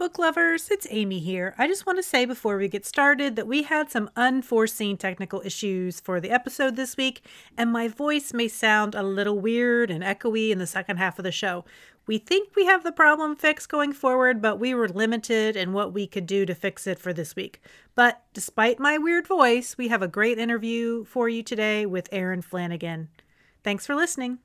Book lovers, it's Amy here. I just want to say before we get started that we had some unforeseen technical issues for the episode this week, and my voice may sound a little weird and echoey in the second half of the show. We think we have the problem fixed going forward, but we were limited in what we could do to fix it for this week. But despite my weird voice, we have a great interview for you today with Erin Flanagan. Thanks for listening.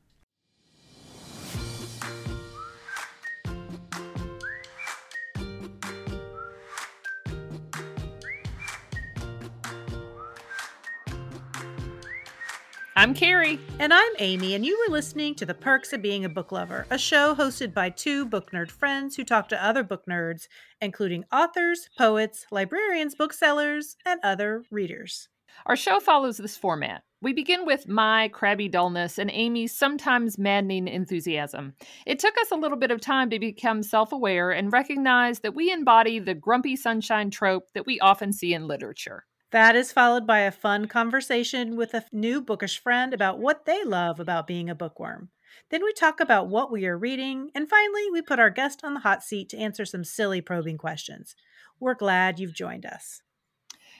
I'm Carrie. And I'm Amy, and you were listening to The Perks of Being a Book Lover, a show hosted by two book nerd friends who talk to other book nerds, including authors, poets, librarians, booksellers, and other readers. Our show follows this format. We begin with my crabby dullness and Amy's sometimes maddening enthusiasm. It took us a little bit of time to become self aware and recognize that we embody the grumpy sunshine trope that we often see in literature. That is followed by a fun conversation with a new bookish friend about what they love about being a bookworm. Then we talk about what we are reading, and finally, we put our guest on the hot seat to answer some silly probing questions. We're glad you've joined us.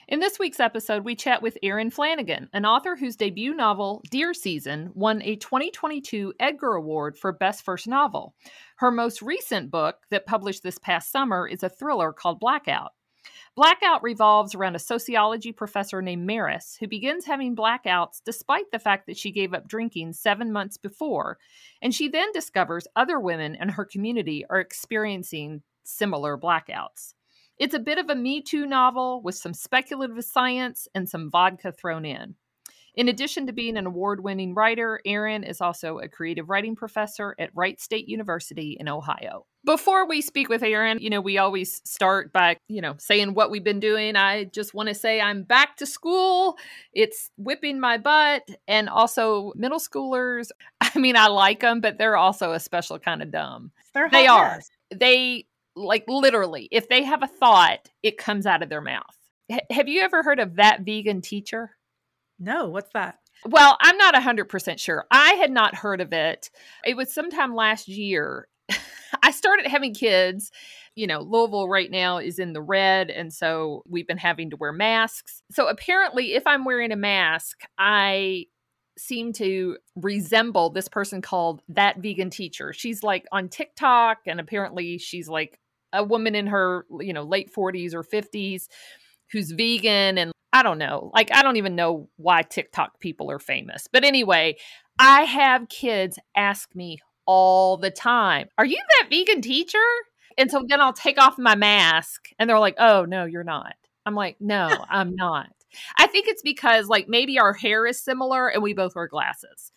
In this week's episode, we chat with Erin Flanagan, an author whose debut novel, Deer Season, won a 2022 Edgar Award for Best First Novel. Her most recent book, that published this past summer, is a thriller called Blackout. Blackout revolves around a sociology professor named Maris who begins having blackouts despite the fact that she gave up drinking seven months before. And she then discovers other women in her community are experiencing similar blackouts. It's a bit of a Me Too novel with some speculative science and some vodka thrown in. In addition to being an award winning writer, Erin is also a creative writing professor at Wright State University in Ohio. Before we speak with Erin, you know, we always start by, you know, saying what we've been doing. I just want to say I'm back to school. It's whipping my butt. And also, middle schoolers, I mean, I like them, but they're also a special kind of dumb. They're they are. They, like, literally, if they have a thought, it comes out of their mouth. H- have you ever heard of that vegan teacher? No, what's that? Well, I'm not 100% sure. I had not heard of it. It was sometime last year. I started having kids. You know, Louisville right now is in the red. And so we've been having to wear masks. So apparently, if I'm wearing a mask, I seem to resemble this person called That Vegan Teacher. She's like on TikTok, and apparently, she's like a woman in her, you know, late 40s or 50s who's vegan and I don't know. Like, I don't even know why TikTok people are famous. But anyway, I have kids ask me all the time, Are you that vegan teacher? And so then I'll take off my mask and they're like, Oh, no, you're not. I'm like, No, I'm not. I think it's because, like, maybe our hair is similar and we both wear glasses.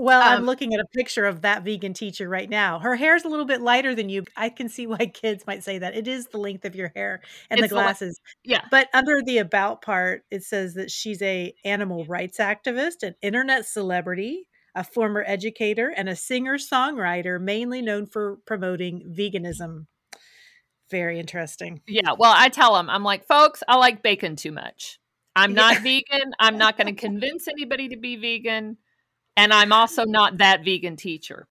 Well, um, I'm looking at a picture of that vegan teacher right now. Her hair's a little bit lighter than you. I can see why kids might say that. It is the length of your hair and the glasses. The, yeah. But under the about part, it says that she's a animal rights activist, an internet celebrity, a former educator, and a singer-songwriter mainly known for promoting veganism. Very interesting. Yeah, well, I tell them, I'm like, folks, I like bacon too much. I'm not yeah. vegan. I'm not going to convince anybody to be vegan and I'm also not that vegan teacher.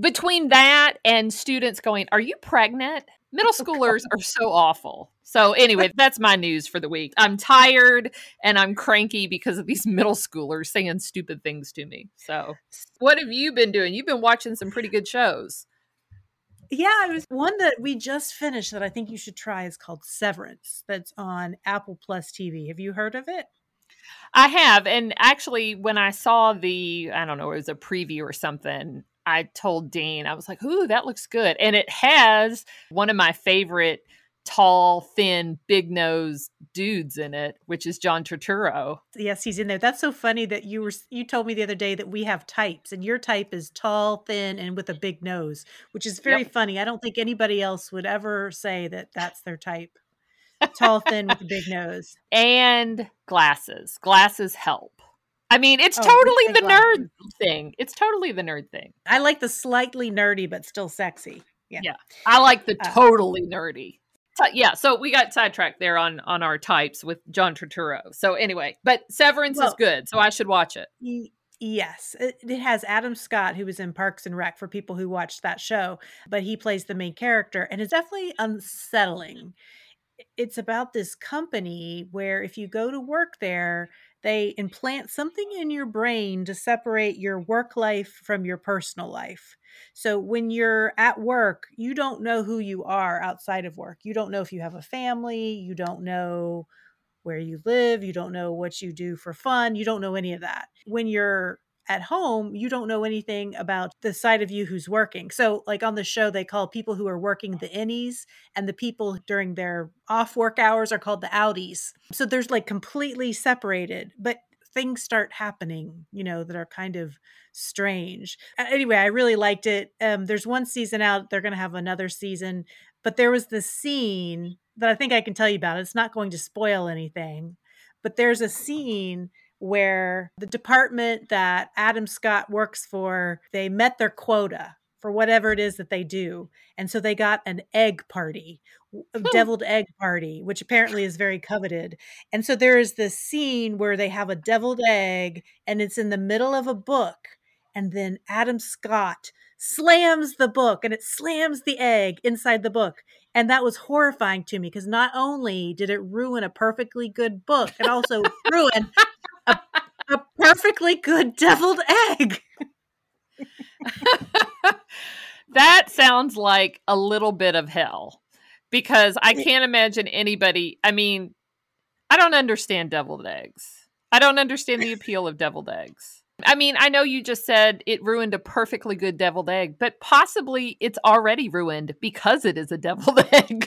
Between that and students going, Are you pregnant? Middle oh, schoolers are so awful. So, anyway, that's my news for the week. I'm tired and I'm cranky because of these middle schoolers saying stupid things to me. So, what have you been doing? You've been watching some pretty good shows. Yeah, it was one that we just finished that I think you should try is called Severance. That's on Apple Plus TV. Have you heard of it? I have. And actually, when I saw the, I don't know, it was a preview or something, I told Dean, I was like, ooh, that looks good. And it has one of my favorite tall, thin, big nose dudes in it, which is John Turturro. Yes, he's in there. That's so funny that you were you told me the other day that we have types and your type is tall, thin and with a big nose, which is very yep. funny. I don't think anybody else would ever say that that's their type tall, thin with a big nose, and glasses. Glasses help. I mean, it's oh, totally the glasses. nerd thing. It's totally the nerd thing. I like the slightly nerdy but still sexy. Yeah, yeah. I like the uh, totally nerdy. Yeah, so we got sidetracked there on on our types with John Turturro. So anyway, but Severance well, is good, so I should watch it. Yes, it, it has Adam Scott, who was in Parks and Rec for people who watched that show, but he plays the main character and it's definitely unsettling. It's about this company where if you go to work there, they implant something in your brain to separate your work life from your personal life. So when you're at work, you don't know who you are outside of work. You don't know if you have a family, you don't know where you live, you don't know what you do for fun, you don't know any of that. When you're at home, you don't know anything about the side of you who's working. So, like on the show, they call people who are working the innies, and the people during their off work hours are called the outies. So, there's like completely separated, but things start happening, you know, that are kind of strange. Anyway, I really liked it. Um, there's one season out, they're going to have another season, but there was this scene that I think I can tell you about. It's not going to spoil anything, but there's a scene where the department that Adam Scott works for, they met their quota for whatever it is that they do. And so they got an egg party, a deviled egg party, which apparently is very coveted. And so there is this scene where they have a deviled egg and it's in the middle of a book. And then Adam Scott slams the book and it slams the egg inside the book. And that was horrifying to me because not only did it ruin a perfectly good book, it also ruined a, a perfectly good deviled egg. that sounds like a little bit of hell because I can't imagine anybody. I mean, I don't understand deviled eggs. I don't understand the appeal of deviled eggs. I mean, I know you just said it ruined a perfectly good deviled egg, but possibly it's already ruined because it is a deviled egg.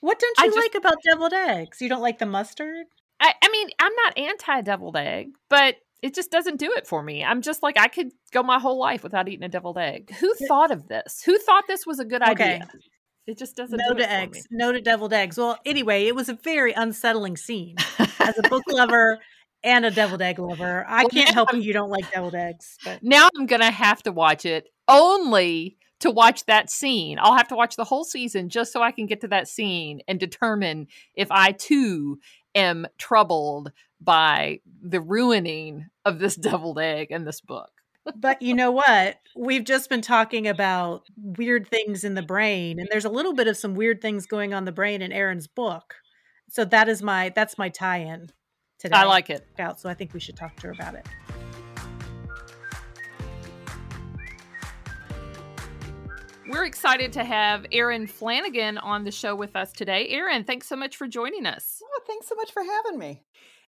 What don't you just, like about deviled eggs? You don't like the mustard? I, I mean, I'm not anti deviled egg, but it just doesn't do it for me. I'm just like, I could go my whole life without eating a deviled egg. Who thought of this? Who thought this was a good okay. idea? It just doesn't. No do to eggs. No to deviled eggs. Well, anyway, it was a very unsettling scene. As a book lover and a deviled egg lover, I well, can't help if you don't like deviled eggs. But now I'm gonna have to watch it only to watch that scene. I'll have to watch the whole season just so I can get to that scene and determine if I too am troubled by the ruining of this deviled egg in this book. but you know what? We've just been talking about weird things in the brain, and there's a little bit of some weird things going on the brain in Erin's book. So that is my that's my tie-in today. I like it. Out, so I think we should talk to her about it. We're excited to have Erin Flanagan on the show with us today. Erin, thanks so much for joining us. Oh, thanks so much for having me.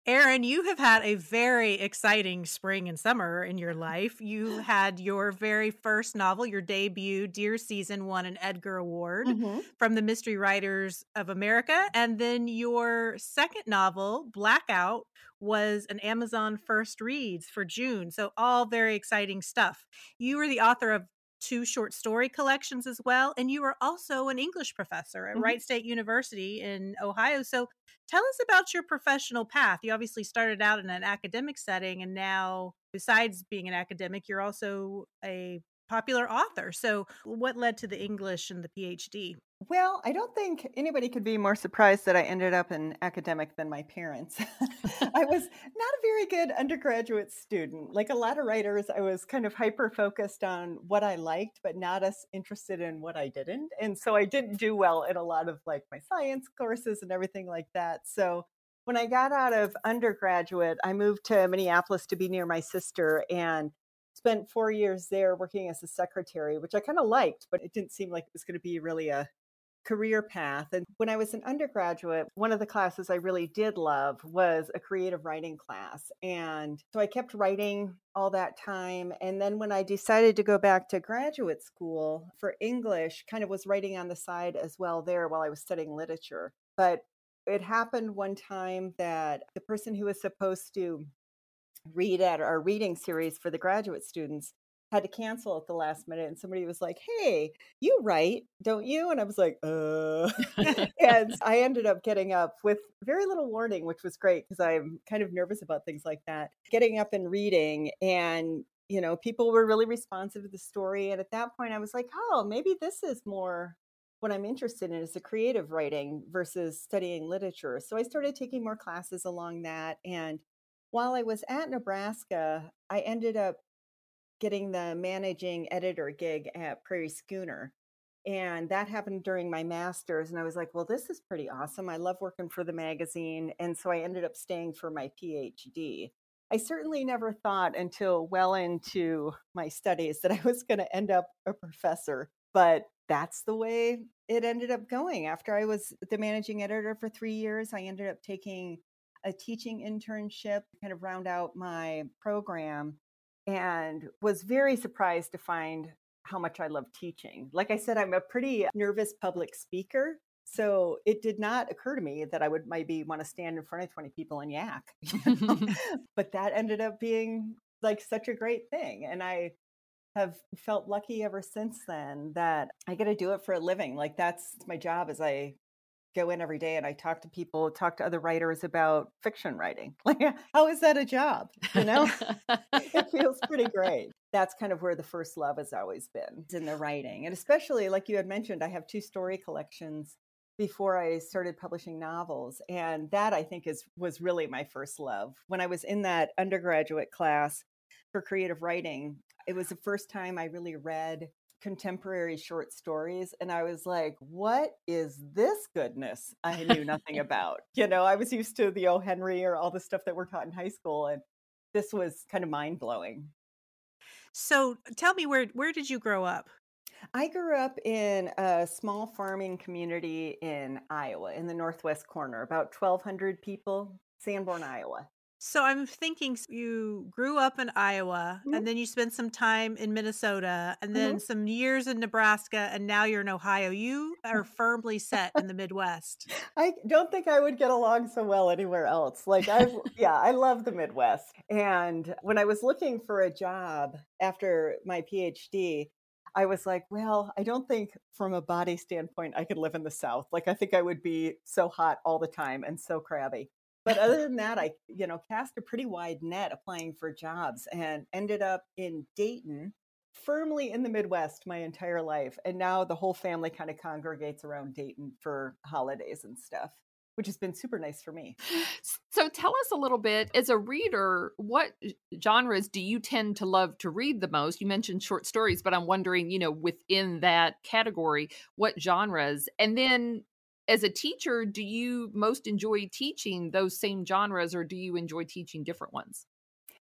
Erin, you have had a very exciting spring and summer in your life. You had your very first novel, your debut, Deer Season, won an Edgar Award mm-hmm. from the Mystery Writers of America. And then your second novel, Blackout, was an Amazon First Reads for June. So, all very exciting stuff. You were the author of two short story collections as well. And you are also an English professor at mm-hmm. Wright State University in Ohio. So tell us about your professional path. You obviously started out in an academic setting, and now, besides being an academic, you're also a popular author. So, what led to the English and the PhD? Well, I don't think anybody could be more surprised that I ended up an academic than my parents. I was not a very good undergraduate student. Like a lot of writers, I was kind of hyper focused on what I liked, but not as interested in what I didn't. And so I didn't do well in a lot of like my science courses and everything like that. So when I got out of undergraduate, I moved to Minneapolis to be near my sister and spent four years there working as a secretary, which I kind of liked, but it didn't seem like it was going to be really a career path. And when I was an undergraduate, one of the classes I really did love was a creative writing class. And so I kept writing all that time. And then when I decided to go back to graduate school for English, kind of was writing on the side as well there while I was studying literature. But it happened one time that the person who was supposed to read at our reading series for the graduate students had to cancel at the last minute and somebody was like hey you write don't you? And i was like uh. And i ended up getting up with very little warning which was great because i'm kind of nervous about things like that getting up and reading and you know people were really responsive to the story and at that point i was like oh maybe this is more what i'm interested in is the creative writing versus studying literature. So i started taking more classes along that and while I was at Nebraska, I ended up getting the managing editor gig at Prairie Schooner. And that happened during my master's. And I was like, well, this is pretty awesome. I love working for the magazine. And so I ended up staying for my PhD. I certainly never thought until well into my studies that I was going to end up a professor, but that's the way it ended up going. After I was the managing editor for three years, I ended up taking a teaching internship, to kind of round out my program, and was very surprised to find how much I love teaching. Like I said, I'm a pretty nervous public speaker. So it did not occur to me that I would maybe want to stand in front of 20 people and yak. but that ended up being like such a great thing. And I have felt lucky ever since then that I get to do it for a living. Like that's my job as I go in every day and I talk to people, talk to other writers about fiction writing. Like how is that a job? You know? it feels pretty great. That's kind of where the first love has always been in the writing. And especially like you had mentioned, I have two story collections before I started publishing novels. And that I think is was really my first love. When I was in that undergraduate class for creative writing, it was the first time I really read contemporary short stories and I was like, what is this goodness I knew nothing about? You know, I was used to the O. Henry or all the stuff that we're taught in high school and this was kind of mind blowing. So tell me where where did you grow up? I grew up in a small farming community in Iowa, in the northwest corner, about 1,200 people, Sanborn, Iowa. So I'm thinking you grew up in Iowa Mhm. and then you spent some time in Minnesota and then Mhm. some years in Nebraska and now you're in Ohio. You are firmly set in the Midwest. I don't think I would get along so well anywhere else. Like I've yeah, I love the Midwest. And when I was looking for a job after my PhD, I was like, well, I don't think from a body standpoint I could live in the South. Like I think I would be so hot all the time and so crabby. But other than that, I, you know, cast a pretty wide net applying for jobs and ended up in Dayton, firmly in the Midwest my entire life. And now the whole family kind of congregates around Dayton for holidays and stuff, which has been super nice for me. So tell us a little bit as a reader, what genres do you tend to love to read the most? You mentioned short stories, but I'm wondering, you know, within that category, what genres? And then as a teacher, do you most enjoy teaching those same genres or do you enjoy teaching different ones?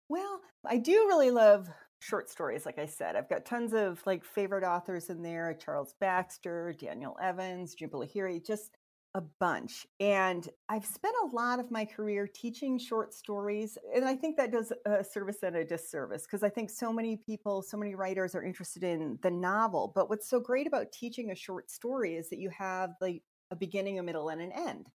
Well, I do really love short stories, like I said. I've got tons of like favorite authors in there Charles Baxter, Danielle Evans, Jhumpa Lahiri, just a bunch. And I've spent a lot of my career teaching short stories. And I think that does a service and a disservice because I think so many people, so many writers are interested in the novel. But what's so great about teaching a short story is that you have like a beginning, a middle, and an end.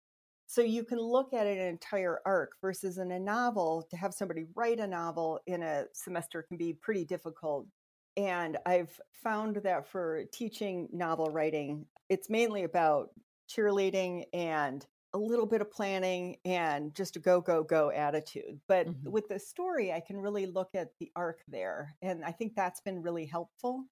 So you can look at an entire arc versus in a novel, to have somebody write a novel in a semester can be pretty difficult. And I've found that for teaching novel writing, it's mainly about cheerleading and a little bit of planning and just a go, go, go attitude. But Mhm. with the story, I can really look at the arc there. And I think that's been really helpful.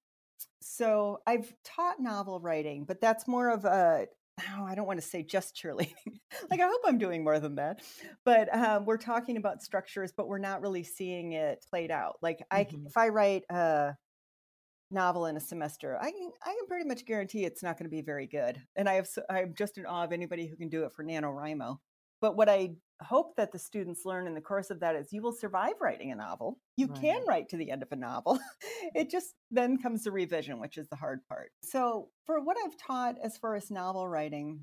So I've taught novel writing, but that's more of a oh, I don't want to say just cheerleading. like I hope I'm doing more than that. But um, we're talking about structures, but we're not really seeing it played out. Like I, Mhm. if I write a novel in a semester, I can I can pretty much guarantee it's not going to be very good. And I have I'm just in awe of anybody who can do it for NaNoWriMo. But what I hope that the students learn in the course of that is you will survive writing a novel. You can write to the end of a novel. it just then comes the revision, which is the hard part. So, for what I've taught as far as novel writing,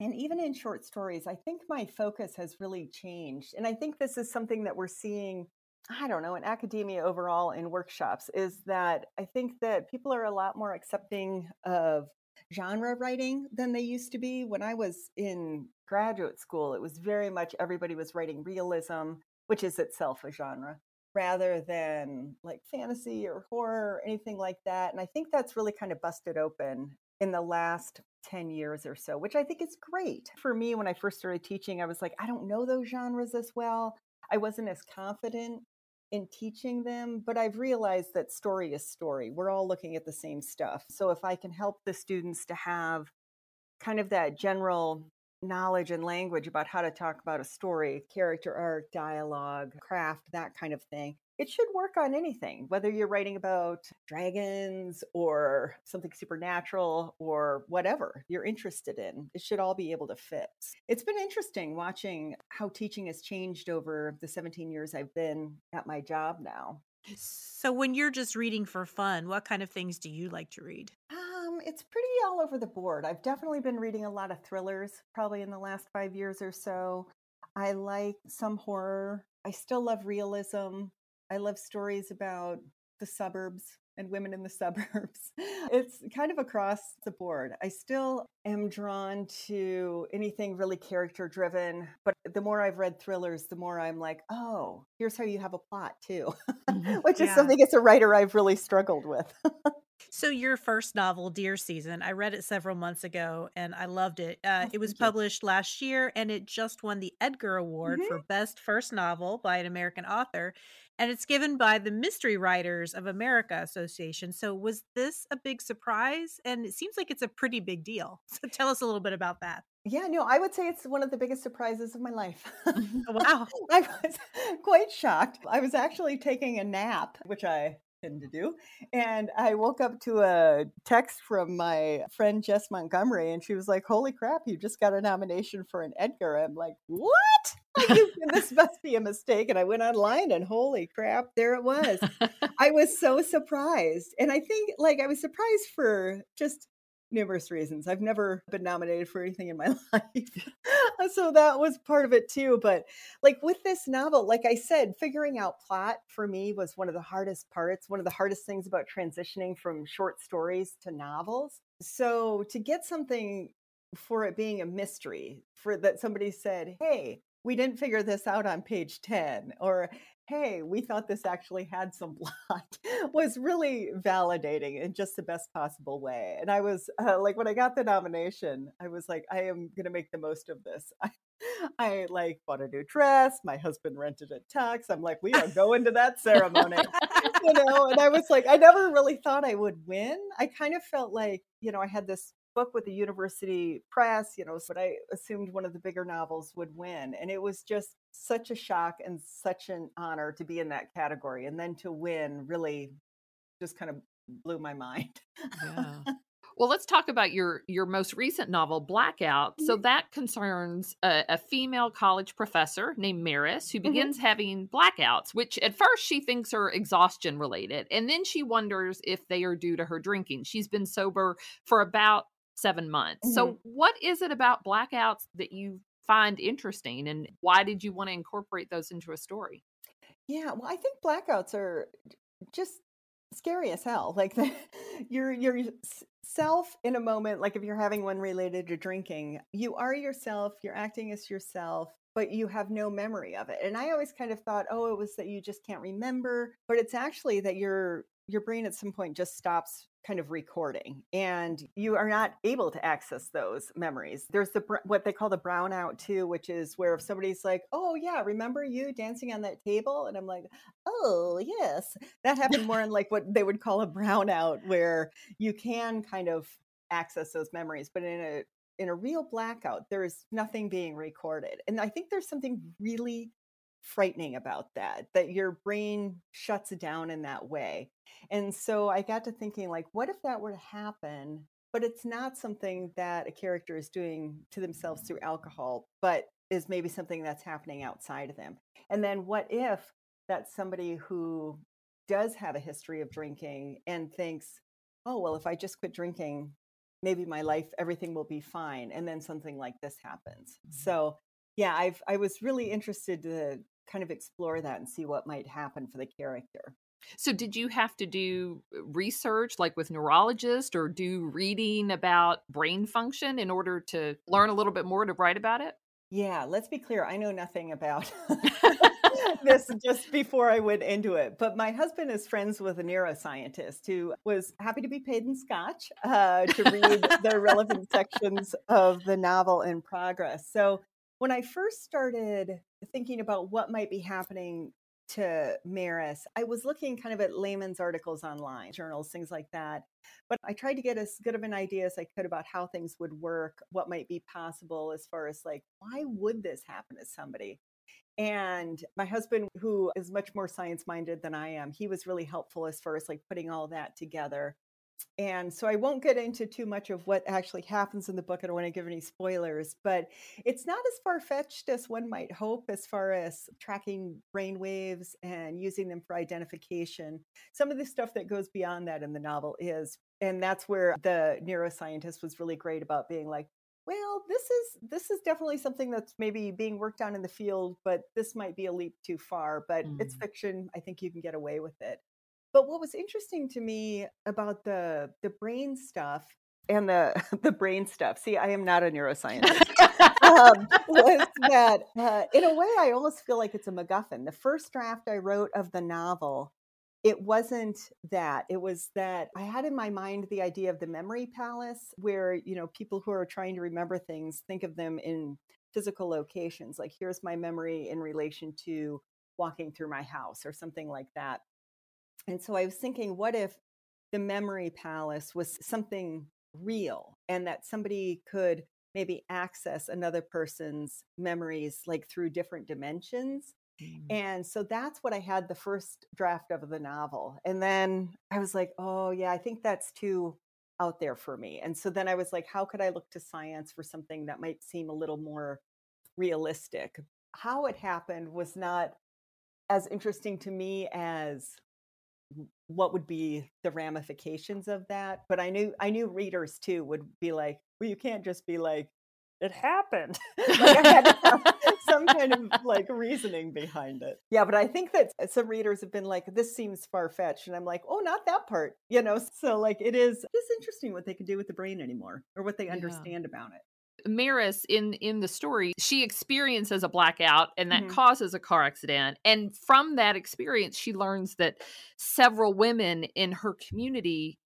and even in short stories, I think my focus has really changed. And I think this is something that we're seeing, I don't know, in academia overall in workshops, is that I think that people are a lot more accepting of genre writing than they used to be. When I was in graduate school, it was very much everybody was writing realism, which is itself a genre, rather than like fantasy or horror or anything like that. And I think that's really kind of busted open in the last 10 years or so, which I think is great. For me, when I first started teaching, I was like, I don't know those genres as well. I wasn't as confident in teaching them, but I've realized that story is story. We're all looking at the same stuff. So if I can help the students to have kind of that general knowledge and language about how to talk about a story, character arc, dialogue, craft, that kind of thing, it should work on anything, whether you're writing about dragons or something supernatural or whatever you're interested in. It should all be able to fit. It's been interesting watching how teaching has changed over the 17 years I've been at my job now. So, when you're just reading for fun, what kind of things do you like to read? It's pretty all over the board. I've definitely been reading a lot of thrillers, probably in the last five years or so. I like some horror. I still love realism. I love stories about the suburbs and women in the suburbs. It's kind of across the board. I still am drawn to anything really character driven, but the more I've read thrillers, the more I'm like, oh, here's how you have a plot too, mm-hmm. which is yeah. something as a writer I've really struggled with. So your first novel, Deer Season, I read it several months ago and I loved it. Uh, oh, it was published you. last year and it just won the Edgar Award mm-hmm. for Best First Novel by an American author. And it's given by the Mystery Writers of America Association. So was this a big surprise? And it seems like it's a pretty big deal. So tell us a little bit about that. Yeah, no, I would say it's one of the biggest surprises of my life. wow. I was quite shocked. I was actually taking a nap, which I to do. And I woke up to a text from my friend Jess Montgomery, and she was like, Holy crap, you just got a nomination for an Edgar. I'm like, What? this must be a mistake. And I went online and holy crap, there it was. I was so surprised. And I think, like, I was surprised for just numerous reasons. I've never been nominated for anything in my life. Uh, so that was part of it too. But like with this novel, like I said, figuring out plot for me was one of the hardest parts, one of the hardest things about transitioning from short stories to novels. So to get something for it being a mystery, for that somebody said, hey, we didn't figure this out on page 10 or hey, we thought this actually had some plot was really validating in just the best possible way. And I was uh, like, when I got the nomination, I was like, I am going to make the most of this. I, I like bought a new dress. My husband rented a tux. I'm like, we are going to that ceremony, you know. And I was like, I never really thought I would win. I kind of felt like, you know, I had this book with the university press, you know, what I assumed one of the bigger novels would win. And it was just such a shock and such an honor to be in that category. And then to win really just kind of blew my mind. Yeah. Well, let's talk about your your most recent novel, Blackout. So mm-hmm. that concerns a, a female college professor named Maris who mm-hmm. begins mm-hmm. having blackouts, which at first she thinks are exhaustion related, and then she wonders if they are due to her drinking. She's been sober for about seven months. Mm-hmm. So, what is it about blackouts that you find interesting, and why did you want to incorporate those into a story? Yeah, well, I think blackouts are just scary as hell. Like the, you're you're self in a moment. Like if you're having one related to drinking, you are yourself. You're acting as yourself but you have no memory of it. And I always kind of thought, oh, it was that you just can't remember, but it's actually that your your brain at some point just stops kind of recording and you are not able to access those memories. There's the what they call the brownout too which is where if somebody's like oh yeah remember you dancing on that table? and i'm like oh yes. That happened more in like what they would call a brownout where you can kind of access those memories but in a in a real blackout there is nothing being recorded and i think there's something really frightening about that that your brain shuts down in that way. And so i got to thinking like what if that were to happen but it's not something that a character is doing to themselves through alcohol but is maybe something that's happening outside of them. And then what if that's somebody who does have a history of drinking and thinks oh well if i just quit drinking maybe my life everything will be fine and then something like this happens. Mm-hmm. so yeah i've i was really interested to kind of explore that and see what might happen for the character. So, did you have to do uh, research like with neurologists or do reading about brain function in order to learn a little bit more to write about it? Yeah, let's be clear. I know nothing about this just before I went into it. But my husband is friends with a neuroscientist who was happy to be paid in scotch uh, to read the relevant sections of the novel in progress. So when I first started thinking about what might be happening to Maris, I was looking kind of at layman's articles online, journals, things like that. But I tried to get as good of an idea as I could about how things would work, what might be possible as far as like, why would this happen to somebody? And my husband, who is much more science minded than I am, he was really helpful as far as like putting all that together. And so I won't get into too much of what actually happens in the book. I don't want to give any spoilers, but it's not as far fetched as one might hope as far as tracking brain waves and using them for identification. Some of the stuff that goes beyond that in the novel is, and that's where the neuroscientist was really great about being like, well this is this is definitely something that's maybe being worked on in the field but this might be a leap too far but mm. it's fiction i think you can get away with it but what was interesting to me about the the brain stuff and the the brain stuff see i am not a neuroscientist um, was that uh, in a way i almost feel like it's a macguffin. The first draft i wrote of the novel it wasn't that it was that i had in my mind the idea of the memory palace where you know people who are trying to remember things think of them in physical locations like here's my memory in relation to walking through my house or something like that and so i was thinking what if the memory palace was something real and that somebody could maybe access another person's memories like through different dimensions Mm. And so that's what I had the first draft of the novel. And then I was like, oh, yeah, I think that's too out there for me. And so then I was like, how could I look to science for something that might seem a little more realistic? How it happened was not as interesting to me as what would be the ramifications of that but i knew i knew readers too would be like well you can't just be like it happened. like I had to have some kind of like reasoning behind it. Yeah, but I think that uh, some readers have been like, this seems far fetched. And I'm like, oh, not that part. You know, so like it is it's interesting what they can do with the brain anymore or what they understand yeah. about it. Maris in in the story, she experiences a blackout and that mm-hmm. causes a car accident. And from that experience, she learns that several women in her community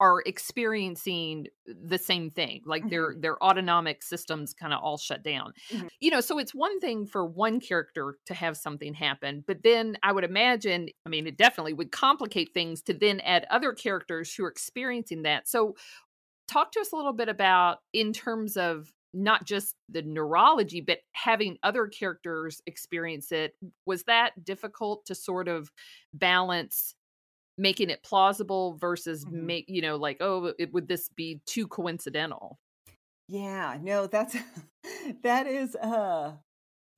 are experiencing the same thing like mm-hmm. their their autonomic systems kind of all shut down mm-hmm. you know so it's one thing for one character to have something happen but then i would imagine i mean it definitely would complicate things to then add other characters who are experiencing that so talk to us a little bit about in terms of not just the neurology but having other characters experience it was that difficult to sort of balance making it plausible versus mm-hmm. make you know like oh it, would this be too coincidental yeah no that's that is uh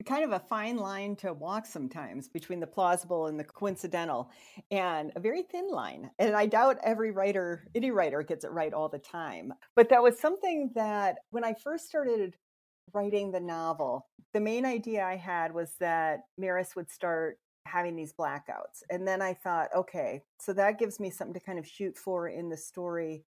kind of a fine line to walk sometimes between the plausible and the coincidental and a very thin line and i doubt every writer any writer gets it right all the time but that was something that when i first started writing the novel the main idea i had was that maris would start having these blackouts. And then I thought, okay, so that gives me something to kind of shoot for in the story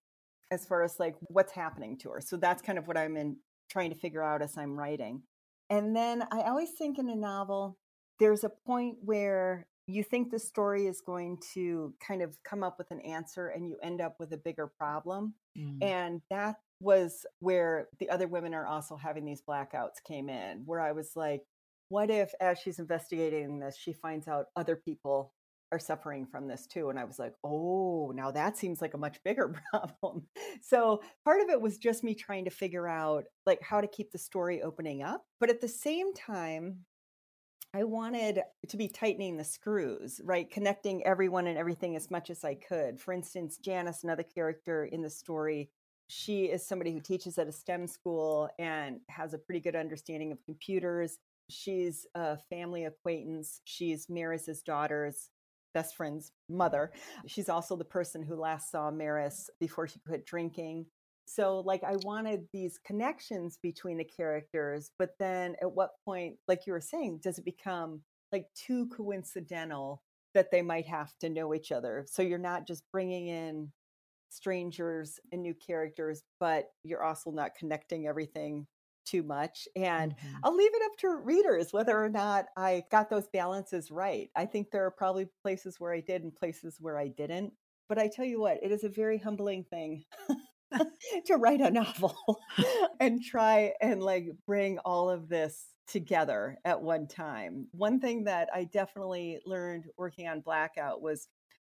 as far as like what's happening to her. So that's kind of what I'm in trying to figure out as I'm writing. And then I always think in a novel, there's a point where you think the story is going to kind of come up with an answer and you end up with a bigger problem. Mm. And that was where the other women are also having these blackouts came in, where I was like, what if as she's investigating this she finds out other people are suffering from this too and i was like oh now that seems like a much bigger problem so part of it was just me trying to figure out like how to keep the story opening up but at the same time I wanted to be tightening the screws, right? Connecting everyone and everything as much as I could. For instance, Janice, another character in the story, she is somebody who teaches at a STEM school and has a pretty good understanding of computers. She's a family acquaintance. She's Maris's daughter's best friend's mother. She's also the person who last saw Maris before she quit drinking. So, like, I wanted these connections between the characters, but then at what point, like you were saying, does it become like too coincidental that they might have to know each other? So, you're not just bringing in strangers and new characters, but you're also not connecting everything too much. And mm-hmm. I'll leave it up to readers whether or not I got those balances right. I think there are probably places where I did and places where I didn't. But I tell you what, it is a very humbling thing to write a novel and try and like bring all of this together at one time. One thing that I definitely learned working on Blackout was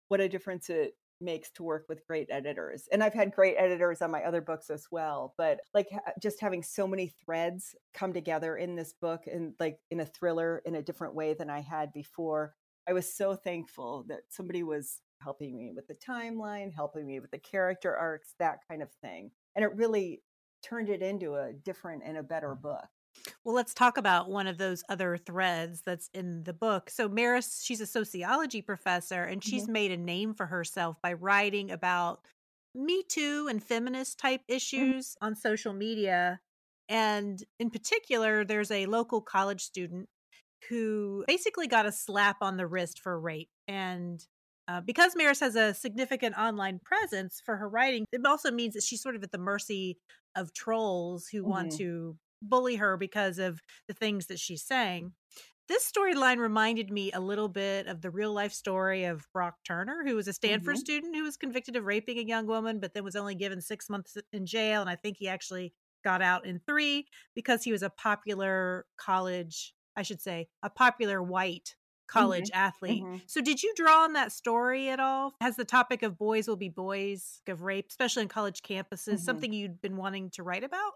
what a difference it makes to work with great editors. And I've had great editors on my other books as well, but like just having so many threads come together in this book and like in a thriller in a different way than I had before. I was so thankful that somebody was helping me with the timeline, helping me with the character arcs, that kind of thing. And it really turned it into a different and a better mm. book. Well, let's talk about one of those other threads that's in the book. So, Maris, she's a sociology professor and she's mm-hmm. made a name for herself by writing about Me Too and feminist type mm-hmm. issues mm-hmm. on social media. And in particular, there's a local college student who basically got a slap on the wrist for rape. And uh, because Maris has a significant online presence for her writing, it also means that she's sort of at the mercy of trolls who mm-hmm. want to bully her because of the things that she's saying. This storyline reminded me a little bit of the real life story of Brock Turner, who was a Stanford mm-hmm. student who was convicted of raping a young woman, but then was only given six months in jail. And I think he actually got out in three because he was a popular college, I should say, a popular white college mm-hmm. athlete. Mm-hmm. So did you draw on that story at all? Has the topic of boys will be boys, of rape, especially in college campuses, mm-hmm. something you'd been wanting to write about?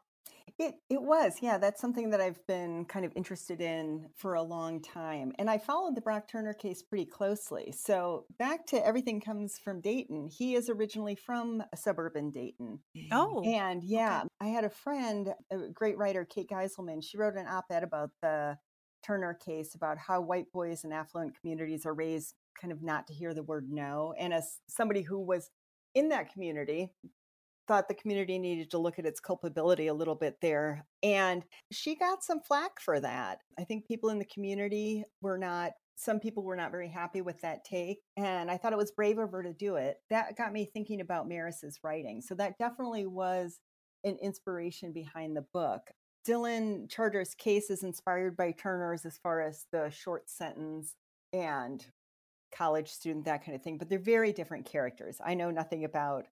It it was, yeah. That's something that I've been kind of interested in for a long time, and I followed the Brock Turner case pretty closely. So back to everything comes from Dayton. He is originally from a suburban Dayton. Oh, and yeah, okay. I had a friend, a great writer, Kate Geiselman. She wrote an op-ed about the Turner case about how white boys in affluent communities are raised kind of not to hear the word no. And as somebody who was in that community, thought the community needed to look at its culpability a little bit there. And she got some flack for that. I think people in the community were not, some people were not very happy with that take. And I thought it was brave of her to do it. That got me thinking about Maris's writing. So that definitely was an inspiration behind the book. Dylan Charter's case is inspired by Turner's as far as the short sentence and college student, that kind of thing, but they're very different characters. I know nothing about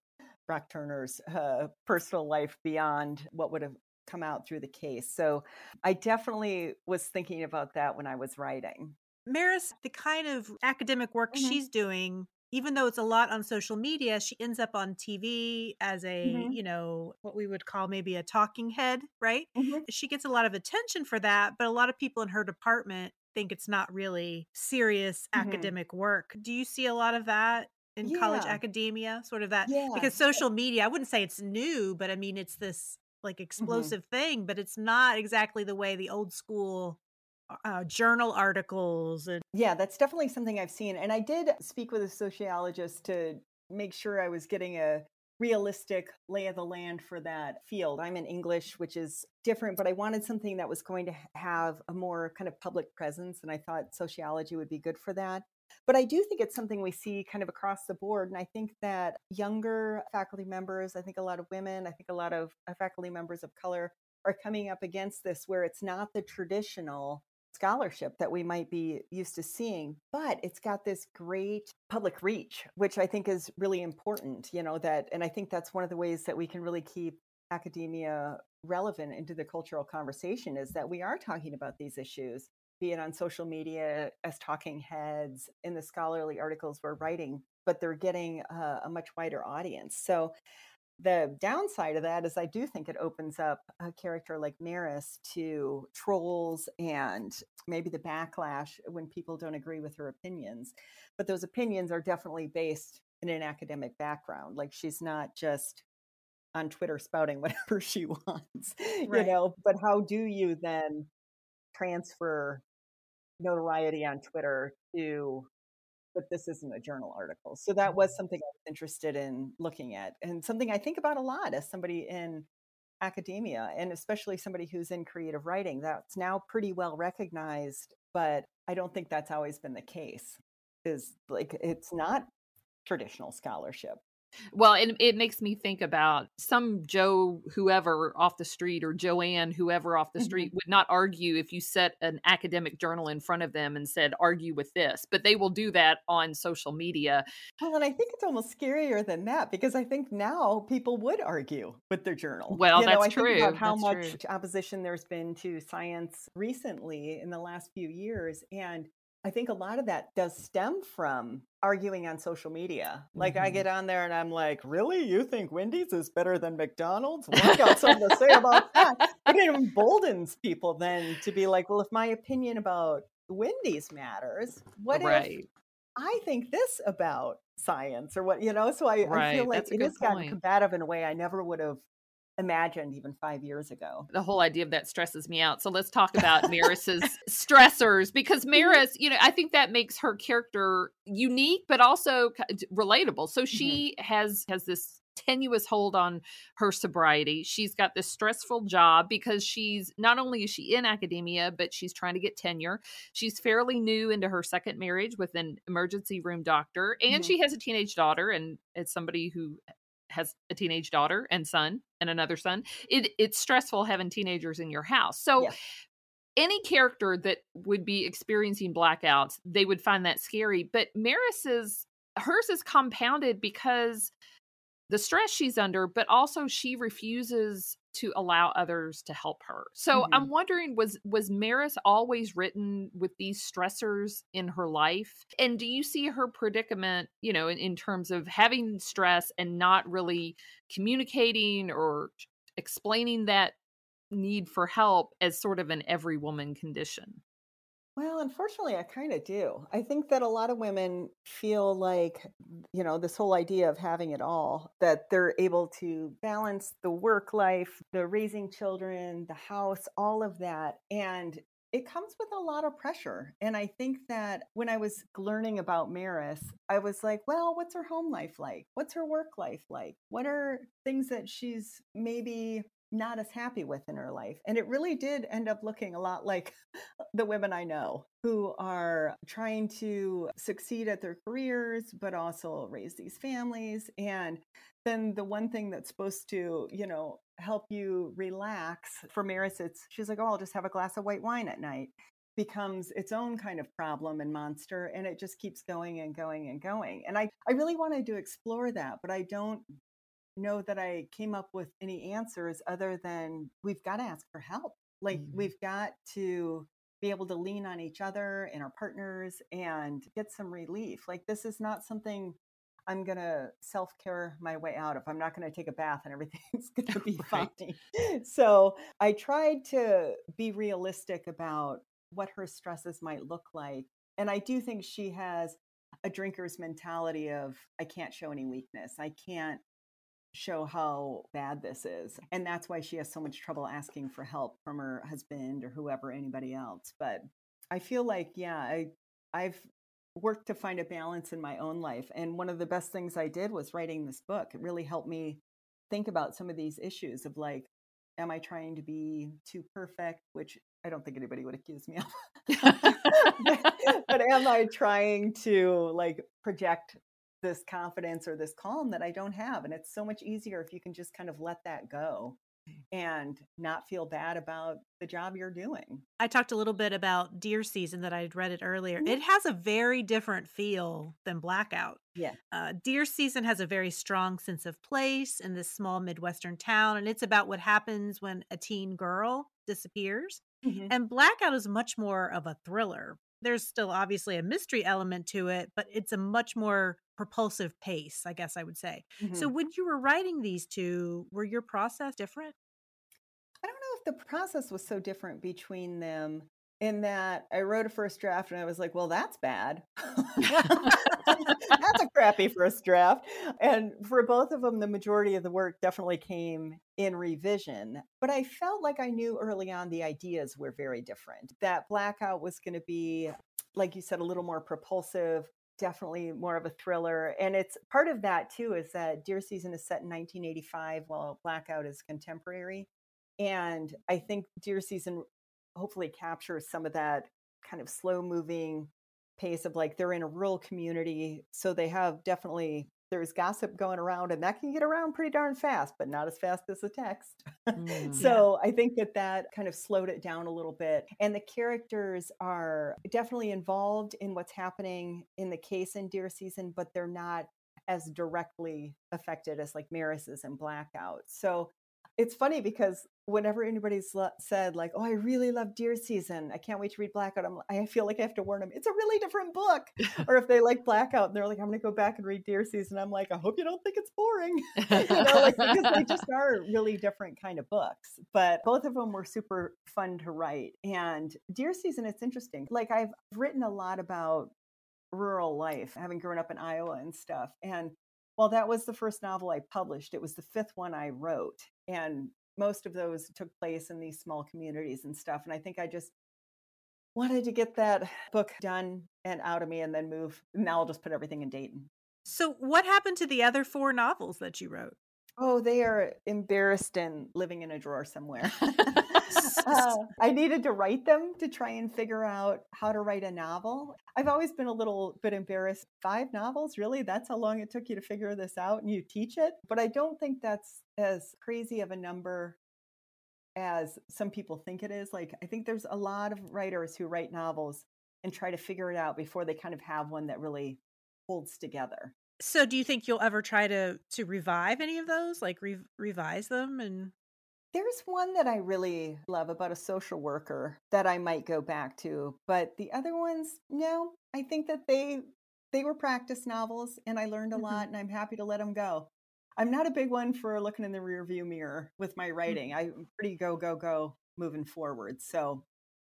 Brock Turner's uh, personal life beyond what would have come out through the case. So I definitely was thinking about that when I was writing. Maris, the kind of academic work mm-hmm. she's doing, even though it's a lot on social media, she ends up on TV as a, mm-hmm. you know, what we would call maybe a talking head, right? Mm-hmm. She gets a lot of attention for that, but a lot of people in her department think it's not really serious mm-hmm. academic work. Do you see a lot of that in yeah. college academia sort of that yeah. because social media i wouldn't say it's new but i mean it's this like mm-hmm. explosive mm-hmm. thing but it's not exactly the way the old school uh, journal articles and yeah that's definitely something i've seen and i did speak with a sociologist to make sure i was getting a realistic lay of the land for that field i'm in english which is different but i wanted something that was going to have a more kind of public presence and i thought sociology would be good for that but I do think it's something we see kind of across the board. And I think that younger faculty members, I think a lot of women, I think a lot of uh, faculty members of color are coming up against this where it's not the traditional scholarship that we might be used to seeing, but it's got this great public reach, which I think is really important, you know, that, and I think that's one of the ways that we can really keep academia relevant into the cultural conversation is that we are talking about these issues be it on social media as talking heads in the scholarly articles we're writing, but they're getting a, a much wider audience. So the downside of that is I do think it opens up a character like Maris to trolls and maybe the backlash when people don't agree with her opinions. But those opinions are definitely based in an academic background. Like she's not just on Twitter spouting whatever she wants, right. you know. But how do you then transfer notoriety on Twitter to but this isn't a journal article. So that was mm-hmm. something I was interested in looking at and something I think about a lot as somebody in academia and especially somebody who's in creative writing that's now pretty well recognized, but I don't think that's always been the case. Is like it's not traditional scholarship. Well, it, it makes me think about some Joe, whoever off the street, or Joanne, whoever off the street, mm-hmm. would not argue if you set an academic journal in front of them and said, argue with this, but they will do that on social media. Well, and I think it's almost scarier than that because I think now people would argue with their journal. Well, you know, that's I true. Think about how that's much true. opposition there's been to science recently in the last few years. And I think a lot of that does stem from arguing on social media. Like I Mm-hmm. get on there and I'm like, really? You think Wendy's is better than McDonald's? Well, I got something to say about that. But it emboldens people then to be like, well, if my opinion about Wendy's matters, what if. I think this about science or what, you know? So I, I feel like it has gotten combative in a way I never would have imagined even five years ago. the whole idea of that stresses me out. So let's talk about Maris's stressors because Maris, you know, I think that makes her character unique but also relatable. So she has has this tenuous hold on her sobriety. She's got this stressful job because she's not only is she in academia, but she's trying to get tenure. She's fairly new into her second marriage with an emergency room doctor, and Mhm. she has a teenage daughter. And as somebody who has a teenage daughter and son and another son, it it's stressful having teenagers in your house. So Yeah. any character that would be experiencing blackouts, they would find that scary. But Maris's hers is compounded because the stress she's under, but also she refuses to allow others to help her. So Mhm. I'm wondering was was Maris always written with these stressors in her life? And do you see her predicament, you know, in, in terms of having stress and not really communicating or explaining that need for help as sort of an every woman condition? Well, unfortunately, I kind of do. I think that a lot of women feel like, you know, this whole idea of having it all, that they're able to balance the work life, the raising children, the house, all of that. And it comes with a lot of pressure. And I think that when I was learning about Maris, I was like, well, what's her home life like? What's her work life like? What are things that she's maybe not as happy with in her life? And it really did end up looking a lot like the women I know who are trying to succeed at their careers, but also raise these families. And then the one thing that's supposed to, you know, help you relax for Maris, it's she's like, oh, I'll just have a glass of white wine at night becomes its own kind of problem and monster and it just keeps going and going and going and i i really wanted to explore that but i don't know that i came up with any answers other than we've got to ask for help. Like Mhm. we've got to be able to lean on each other and our partners and get some relief. Like this is not something i'm going to self-care my way out of. I'm not going to take a bath and everything's going to be Right. fine. So i tried to be realistic about what her stresses might look like and i do think she has a drinker's mentality of i can't show any weakness. I can't show how bad this is. And that's why she has so much trouble asking for help from her husband or whoever, anybody else. But I feel like, yeah, I, I've worked to find a balance in my own life. And one of the best things I did was writing this book. It really helped me think about some of these issues of like, am I trying to be too perfect? Which I don't think anybody would accuse me of. but, but am I trying to like project this confidence or this calm that I don't have. And it's so much easier if you can just kind of let that go and not feel bad about the job you're doing. I talked a little bit about Deer Season that I'd read it earlier. Mhm. It has a very different feel than Blackout. Yeah. Uh, Deer Season has a very strong sense of place in this small Midwestern town, and it's about what happens when a teen girl disappears. And Blackout is much more of a thriller. There's still obviously a mystery element to it, but it's a much more propulsive pace, I guess I would say. So, Mhm. when you were writing these two, were your process different? I don't know if the process was so different between them in that I wrote a first draft and I was like, well, that's bad. that's a crappy first draft. And for both of them, the majority of the work definitely came in revision. But I felt like I knew early on the ideas were very different. That Blackout was going to be, like you said, a little more propulsive. Definitely more of a thriller. And it's part of that too is that Deer Season is set in 1985 while Blackout is contemporary. And I think Deer Season hopefully captures some of that kind of slow moving pace of like they're in a rural community. So they have definitely, there's gossip going around and that can get around pretty darn fast, but not as fast as a text. Mm. so I think that that kind of slowed it down a little bit. And the characters are definitely involved in what's happening in the case in Deer Season, but they're not as directly affected as like Maris is in Blackout. So It's funny because whenever anybody's said like, "Oh, I really love Deer Season. I can't wait to read Blackout," I'm, I feel like I have to warn them. It's a really different book. or if they like Blackout and they're like, "I'm going to go back and read Deer Season," I'm like, "I hope you don't think it's boring," you know, like because they just are really different kind of books. But both of them were super fun to write. And Deer Season, it's interesting. Like I've written a lot about rural life, having grown up in Iowa and stuff, and well, that was the first novel I published. It was the fifth one I wrote. And most of those took place in these small communities and stuff. And I think I just wanted to get that book done and out of me and then move. Now I'll just put everything in Dayton. So, what happened to the other four novels that you wrote? Oh, they are embarrassed and living in a drawer somewhere. uh, I needed to write them to try and figure out how to write a novel. I've always been a little bit embarrassed. Five novels, really? That's how long it took you to figure this out and you teach it? But I don't think that's as crazy of a number as some people think it is. Like, I think there's a lot of writers who write novels and try to figure it out before they kind of have one that really holds together. So, do you think you'll ever try to to revive any of those, like re- revise them and there's one that I really love about a social worker that I might go back to, but the other ones, no. I think that they they were practice novels and I learned a mm-hmm. lot and I'm happy to let them go. I'm not a big one for looking in the rearview mirror with my mm. writing. Mm-hmm. I'm pretty go go go moving forward. So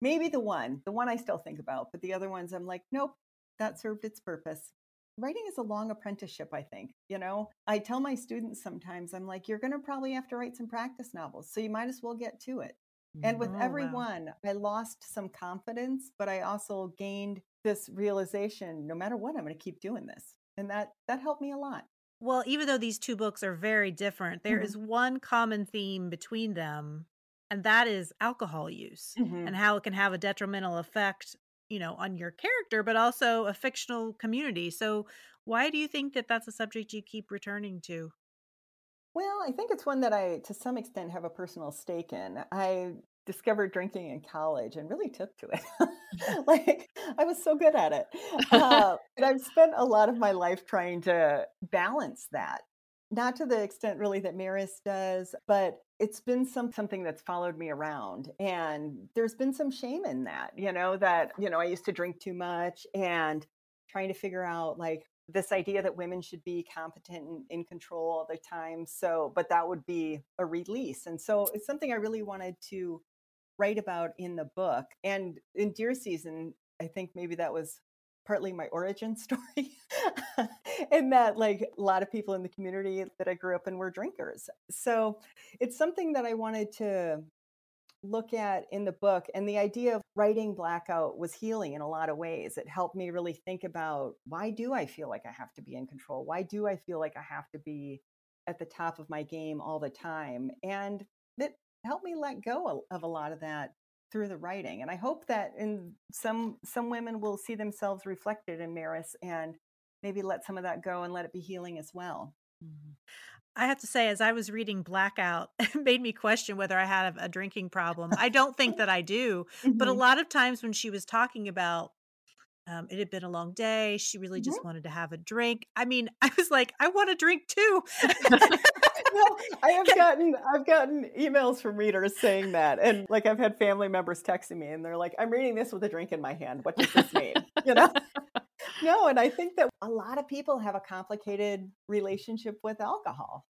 maybe the one, the one I still think about, but the other ones I'm like, nope, that served its purpose writing is a long apprenticeship i think you know i tell my students sometimes i'm like you're going to probably have to write some practice novels so you might as well get to it and with oh, every wow. one i lost some confidence but i also gained this realization no matter what i'm going to keep doing this and that that helped me a lot well even though these two books are very different there mm-hmm. is one common theme between them and that is alcohol use mm-hmm. and how it can have a detrimental effect you know on your character but also a fictional community. So why do you think that that's a subject you keep returning to? Well i think it's one that i to some extent have a personal stake in. I discovered drinking in college and really took to it. Like i was so good at it. Uh, and i've spent a lot of my life trying to balance that. Not to the extent really that Maris does, but it's been some something that's followed me around and there's been some shame in that you know that you know i used to drink too much and trying to figure out like this idea that women should be competent and in control all the time so but that would be a release and so it's something i really wanted to write about in the book and in deer season i think maybe that was partly my origin story and that like a lot of people in the community that I grew up in were drinkers. So it's something that I wanted to look at in the book and the idea of writing blackout was healing in a lot of ways. It helped me really think about why do i feel like i have to be in control? Why do i feel like i have to be at the top of my game all the time? And it helped me let go of a lot of that through the writing. And I hope that in some some women will see themselves reflected in Maris and maybe let some of that go and let it be healing as well. Mm-hmm. I have to say, as I was reading Blackout, it made me question whether I had a, a drinking problem. I don't think that I do, mm-hmm. but a mm-hmm. lot of times when she was talking about um, it had been a long day, she really just mm-hmm. wanted to have a drink. I mean, I was like, I want a drink too. No, I have gotten I've gotten emails from readers saying that, and like I've had family members texting me, and they're like, "I'm reading this with a drink in my hand. What does this mean?" you know. no, and I think that a lot of people have a complicated relationship with alcohol.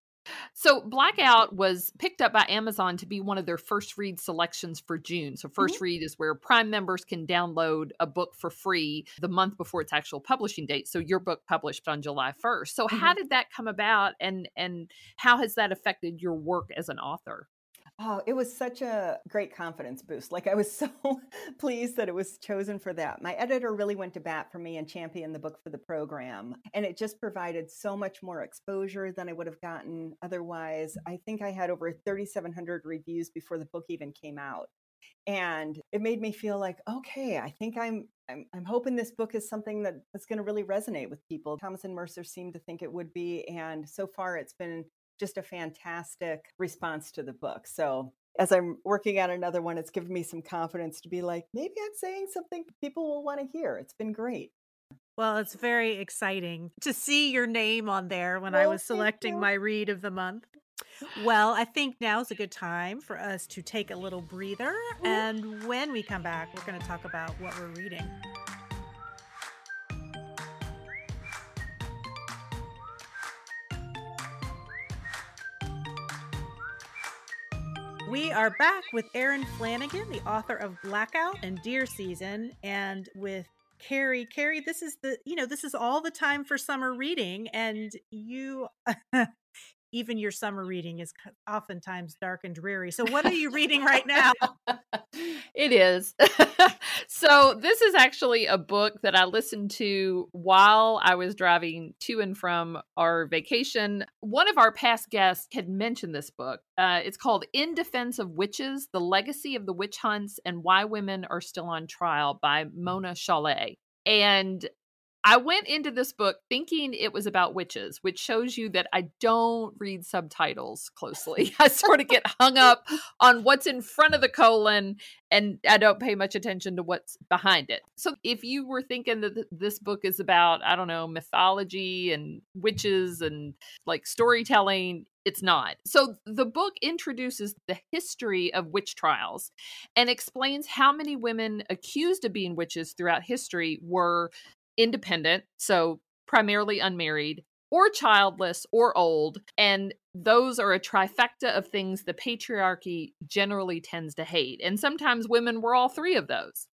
So Blackout was picked up by Amazon to be one of their first read selections for June. So 1st mm-hmm. read is where Prime members can download a book for free the month before its actual publishing date. So your book published on July 1st. So mm-hmm. how did that come about and and how has that affected your work as an author? Oh, it was such a great confidence boost. Like I was so pleased that it was chosen for that. My editor really went to bat for me and championed the book for the program. And it just provided so much more exposure than I would have gotten otherwise. I think I had over 3,700 reviews before the book even came out. And it made me feel like, okay, I think I'm I'm, I'm hoping this book is something that, that's going to really resonate with people. Thomas and Mercer seemed to think it would be. And so far, it's been just a fantastic response to the book. So as I'm working on another one, it's given me some confidence to be like, maybe I'm saying something people will want to hear. It's been great. Well, it's very exciting to see your name on there when well, I was selecting my read of the month. Well, I think now's a good time for us to take a little breather. Mm-hmm. And when we come back, we're going to talk about what we're reading. We are back with Erin Flanagan, the author of Blackout and Deer Season, and with Carrie. Carrie, this is the, you know, this is all the time for summer reading, and you even your summer reading is oftentimes dark and dreary. So, what are you reading right now? it is. so, this is actually a book that I listened to while I was driving to and from our vacation. One of our past guests had mentioned this book. Uh, it's called In Defense of Witches The Legacy of the Witch Hunts and Why Women Are Still on Trial by Mona Chollet. And I went into this book thinking it was about witches, which shows you that I don't read subtitles closely. I sort of get hung up on what's in front of the colon and I don't pay much attention to what's behind it. So if you were thinking that th- this book is about, I don't know, mythology and witches and like storytelling, it's not. So the book introduces the history of witch trials and explains how many women accused of being witches throughout history were independent, so primarily unmarried, or childless or old. And those are a trifecta of things the patriarchy generally tends to hate. And sometimes women were all three of those.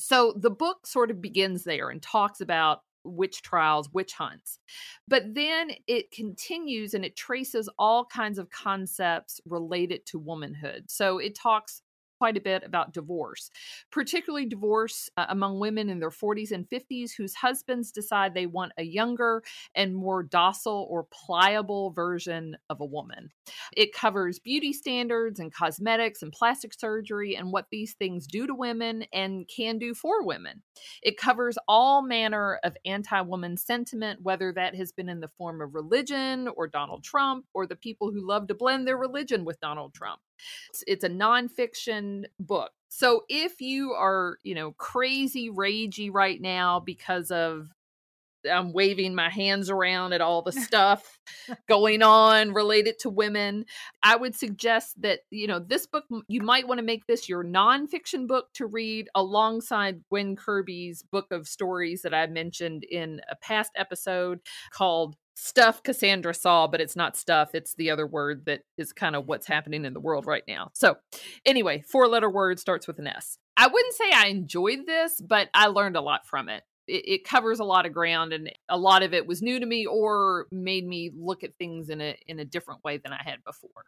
So the book sort of begins there and talks about witch trials, witch hunts. But then it continues and it traces all kinds of concepts related to womanhood. So it talks quite a bit about divorce, particularly divorce uh, among women in their 40s and 50s whose husbands decide they want a younger and more docile or pliable version of a woman. It covers beauty standards and cosmetics and plastic surgery and what these things do to women and can do for women. It covers all manner of anti woman sentiment, whether that has been in the form of religion or Donald Trump or the people who love to blend their religion with Donald Trump. It's a nonfiction book. So if you are, you know, crazy ragey right now because of I'm waving my hands around at all the stuff going on related to women. I would suggest that, you know, this book, you might want to make this your nonfiction book to read alongside Gwen Kirby's book of stories that I mentioned in a past episode called stuff Cassandra saw, but it's not stuff. It's the other word that is kind of what's happening in the world right now. So, anyway, four letter word starts with an S. I wouldn't say I enjoyed this, but I learned a lot from it. it. It covers a lot of ground, and a lot of it was new to me or made me look at things in a in a different way than I had before.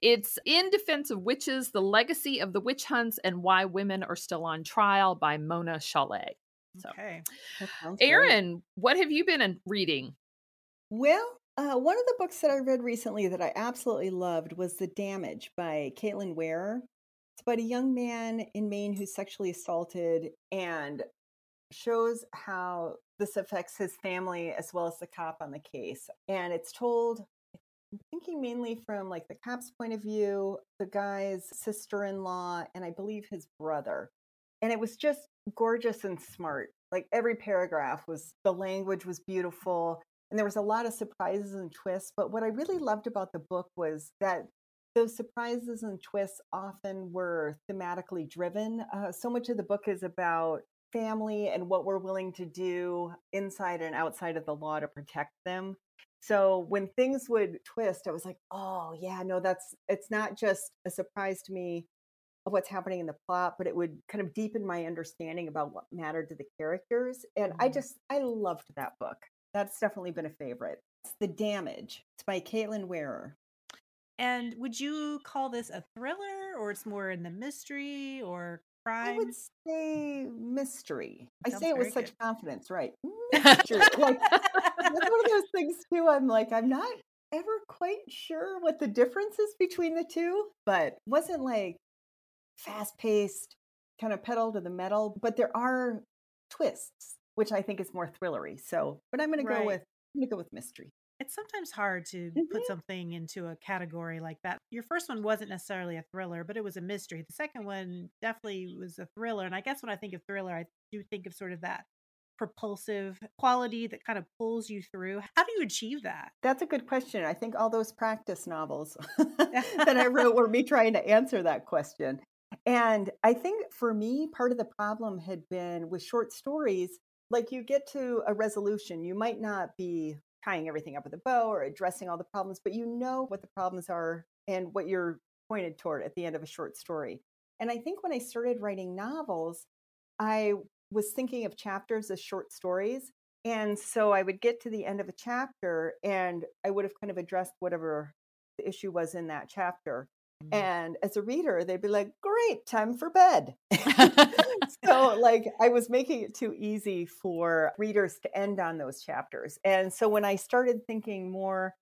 It's In Defense of Witches The Legacy of the Witch Hunts and Why Women Are Still on Trial by Mona Chollet. So, okay. Erin, what have you been reading? Well, uh, one of the books that I read recently that I absolutely loved was The Damage by Caitlin Wahrer. It's about a young man in Maine who's sexually assaulted and shows how this affects his family as well as the cop on the case. And it's told, I'm thinking mainly from like the cop's point of view, the guy's sister in law, and I believe his brother. And it was just gorgeous and smart. Like every paragraph was, the language was beautiful and there was a lot of surprises and twists. But what I really loved about the book was that those surprises and twists often were thematically driven. Uh, so much of the book is about family and what we're willing to do inside and outside of the law to protect them. So when things would twist, I was like, oh, yeah, no, that's it's not just a surprise to me of what's happening in the plot, but it would kind of deepen my understanding about what mattered to the characters. And I mm-hmm. just, I loved that book. That's definitely been a favorite. It's The Damage. It's by Caitlin Wahrer. And would you call this a thriller or it's more in the mystery or crime? I would say mystery. I say it with such confidence, right? Mystery. like, that's one of those things too. I'm like, I'm not ever quite sure what the difference is between the two, but wasn't like fast paced, kind of pedal to the metal, but there are twists which I think is more thrillery. So, but I'm going right. to go with I'm going to go with mystery. It's sometimes hard to mm-hmm. put something into a category like that. Your first one wasn't necessarily a thriller, but it was a mystery. The second one definitely was a thriller, and I guess when I think of thriller, I do think of sort of that propulsive quality that kind of pulls you through. How do you achieve that? That's a good question. I think all those practice novels that I wrote were me trying to answer that question. And I think for me, part of the problem had been with short stories, like you get to a resolution, you might not be tying everything up with a bow or addressing all the problems, but you know what the problems are and what you're pointed toward at the end of a short story. And I think when I started writing novels, I was thinking of chapters as short stories. And so I would get to the end of a chapter and I would have kind of addressed whatever the issue was in that chapter. Mm-hmm. And as a reader, they'd be like, great, time for bed. so, like, I was making it too easy for readers to end on those chapters. And so, when I started thinking more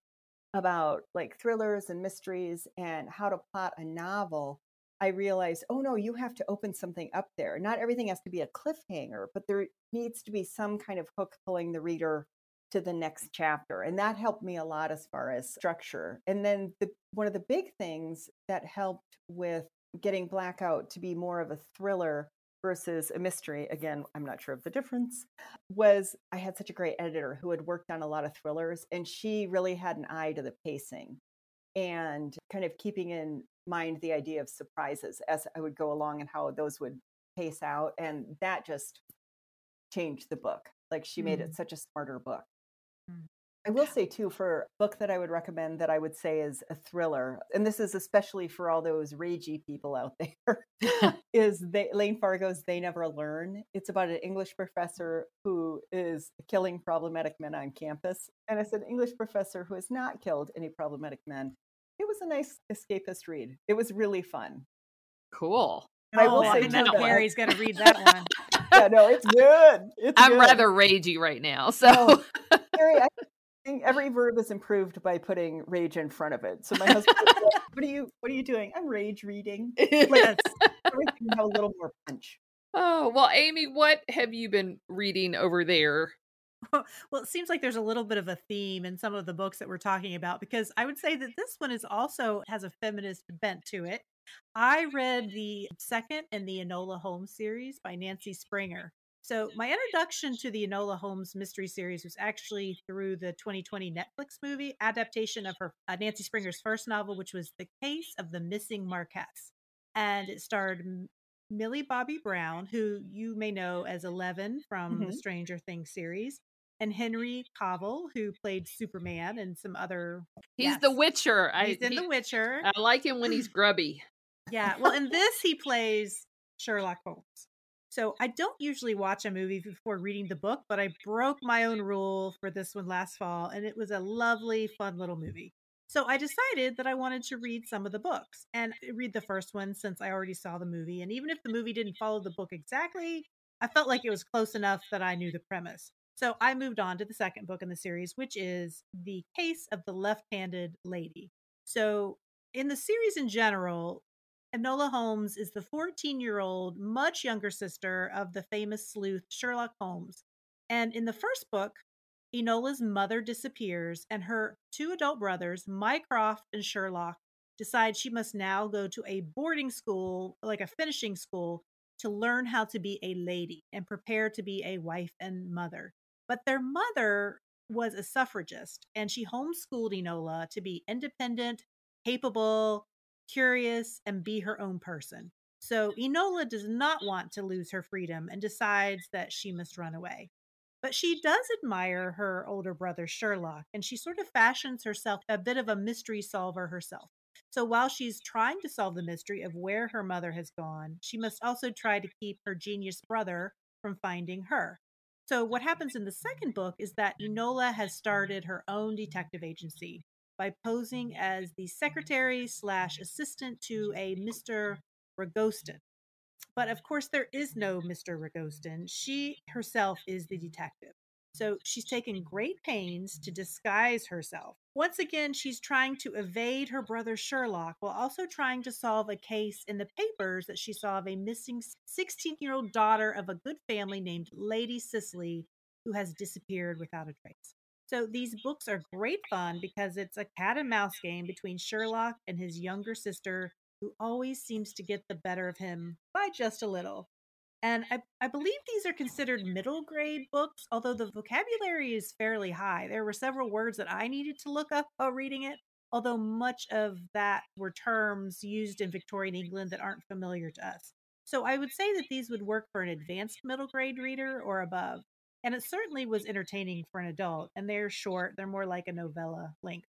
about like thrillers and mysteries and how to plot a novel, I realized, oh no, you have to open something up there. Not everything has to be a cliffhanger, but there needs to be some kind of hook pulling the reader to the next chapter. And that helped me a lot as far as structure. And then the one of the big things that helped with getting Blackout to be more of a thriller versus a mystery, again, I'm not sure of the difference, was I had such a great editor who had worked on a lot of thrillers and she really had an eye to the pacing and kind of keeping in mind the idea of surprises as I would go along and how those would pace out. And that just changed the book. Like she made mm. it such a smarter book. Mm. I will say too, for a book that I would recommend that I would say is a thriller, and this is especially for all those ragey people out there, is they, Layne Fargo's "They Never Learn." It's about an English professor who is killing problematic men on campus, and it's an English professor who has not killed any problematic men. It was a nice escapist read. It was really fun. Cool. And I will oh, say know Harry's going to read that one. yeah, no, it's good. It's I'm good. rather ragey right now, so. Oh, Harry, I think every verb is improved by putting rage in front of it. So my husband, like, what are you? What are you doing? I'm rage reading. Like, everything have a little more punch. Oh well, Amy, what have you been reading over there? Well, it seems like there's a little bit of a theme in some of the books that we're talking about because I would say that this one is also has a feminist bent to it. I read the second in the Enola Holmes series by Nancy Springer. So, my introduction to the Enola Holmes mystery series was actually through the 2020 Netflix movie adaptation of her uh, Nancy Springer's first novel, which was The Case of the Missing Marquess. And it starred Millie Bobby Brown, who you may know as Eleven from mm-hmm. the Stranger Things series, and Henry Cavill, who played Superman and some other. He's yes, the Witcher. He's I, in he, The Witcher. I like him when he's grubby. yeah. Well, in this, he plays Sherlock Holmes. So I don't usually watch a movie before reading the book, but I broke my own rule for this one last fall, and it was a lovely, fun little movie. So I decided that I wanted to read some of the books and read the first one since I already saw the movie. And even if the movie didn't follow the book exactly, I felt like it was close enough that I knew the premise. So I moved on to the second book in the series, which is The Case of the Left Handed Lady. So in the series in general, Enola Holmes is the 14 year old, much younger sister of the famous sleuth Sherlock Holmes. And in the first book, Enola's mother disappears, and her two adult brothers, Mycroft and Sherlock, decide she must now go to a boarding school, like a finishing school, to learn how to be a lady and prepare to be a wife and mother. But their mother was a suffragist, and she homeschooled Enola to be independent, capable, curious, and be her own person. So Enola does not mm. want to lose her freedom and decides that she must run away. But she does admire her older brother Sherlock, and she sort of fashions herself a bit of a mystery solver herself. So while she's trying to solve the mystery of where her mother has gone, she must also try to keep her genius brother from finding her. So, what happens in the second book is that mm. Enola has mm. started her own detective agency by posing mm-hmm. as the secretary slash assistant to a Mr. Ragostin. But of course, there is no Mr. Ragostin. She herself is the detective. So she's taken great pains to disguise herself. Once again, she's trying to evade her brother Sherlock while also trying to solve a case in the papers that she saw of a missing 16 year old daughter of a good family named Lady Cicely who has disappeared without a trace. So these books are great fun because it's a cat and mouse game between Sherlock and his younger sister, who always seems to get the better of him by just a little. And I, I believe these are considered middle grade books, although the vocabulary is fairly high. There were several words that I needed to look up while reading it, although much of that were terms used in Victorian England that aren't familiar to us. So I would say that these would work for an advanced middle grade reader or above. And it certainly was entertaining for an adult, and they're short, they're more like a novella length.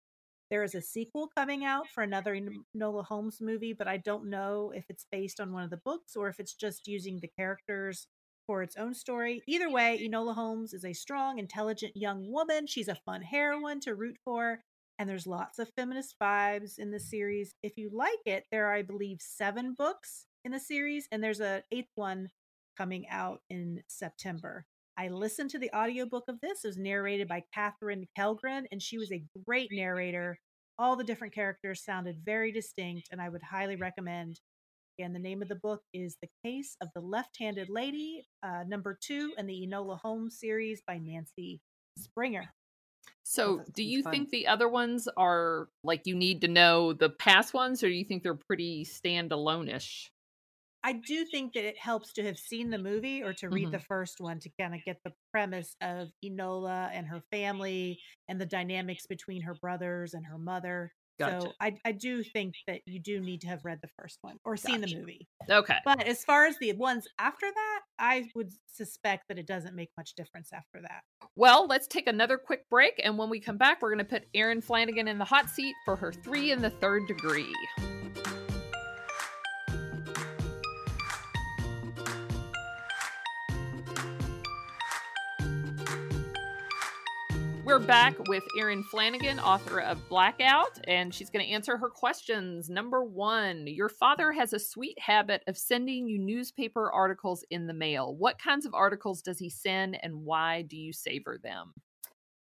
There is a sequel coming out for another Enola Holmes movie, but I don't know if it's based on one of the books or if it's just using the characters for its own story. Either way, Enola Holmes is a strong, intelligent young woman. She's a fun heroine to root for, and there's lots of feminist vibes in the series. If you like it, there are, I believe, seven books in the series, and there's a eighth one coming out in September. I listened to the audiobook of this. It was narrated by Katherine Kellgren, and she was a great narrator. All the different characters sounded very distinct, and I would highly recommend. And the name of the book is The Case of the Left Handed Lady, uh, number two in the Enola Holmes series by Nancy Springer. So, do you fun. think the other ones are like you need to know the past ones, or do you think they're pretty standalone ish? I do think that it helps to have seen the movie or to read mm-hmm. the first one to kind of get the premise of Enola and her family and the dynamics between her brothers and her mother. Gotcha. So I, I do think that you do need to have read the first one or seen gotcha. the movie. Okay. But as far as the ones after that, I would suspect that it doesn't make much difference after that. Well, let's take another quick break. And when we come back, we're going to put Erin Flanagan in the hot seat for her three in the third degree. We're back with Erin Flanagan, author of Blackout, and she's going to answer her questions. Number one, your father has a sweet habit of sending you newspaper articles in the mail. What kinds of articles does he send, and why do you savor them?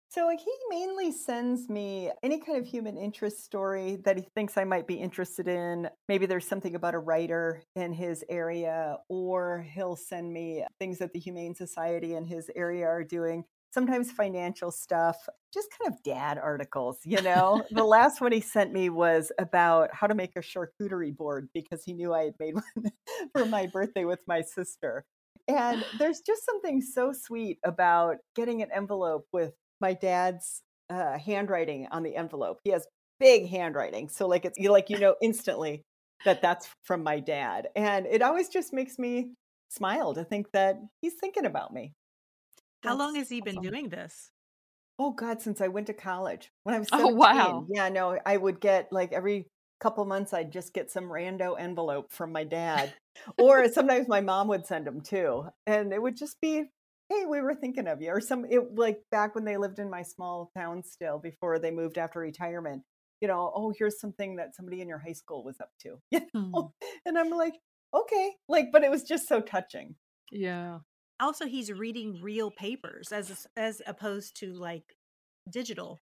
So he mainly sends me any kind of human interest story that he thinks I might be interested in. Maybe there's something about a writer in his area, or he'll send me things that the Humane Society in his area are doing sometimes financial stuff, just kind of dad articles, you know. the last one he sent me was about how to make a charcuterie board because he knew I had made one for my birthday with my sister. And there's just something so sweet about getting an envelope with my dad's uh, handwriting on the envelope. He has big handwriting, so like it's like you know instantly that that's from my dad, and it always just makes me smile to think that he's thinking about me. How long has he been awesome. doing this? Oh God, since I went to college when I was 17. Oh wow. Yeah, no, I would get like every couple months I'd just get some rando envelope from my dad. or sometimes my mom would send them too. And it would just be, hey, we were thinking of you. Or some it like back when they lived in my small town still before they moved after retirement. You know, oh, here's something that somebody in your high school was up to. You know? mm. And I'm like, okay. Like, but it was just so touching. Yeah also he's reading real papers as as opposed to like digital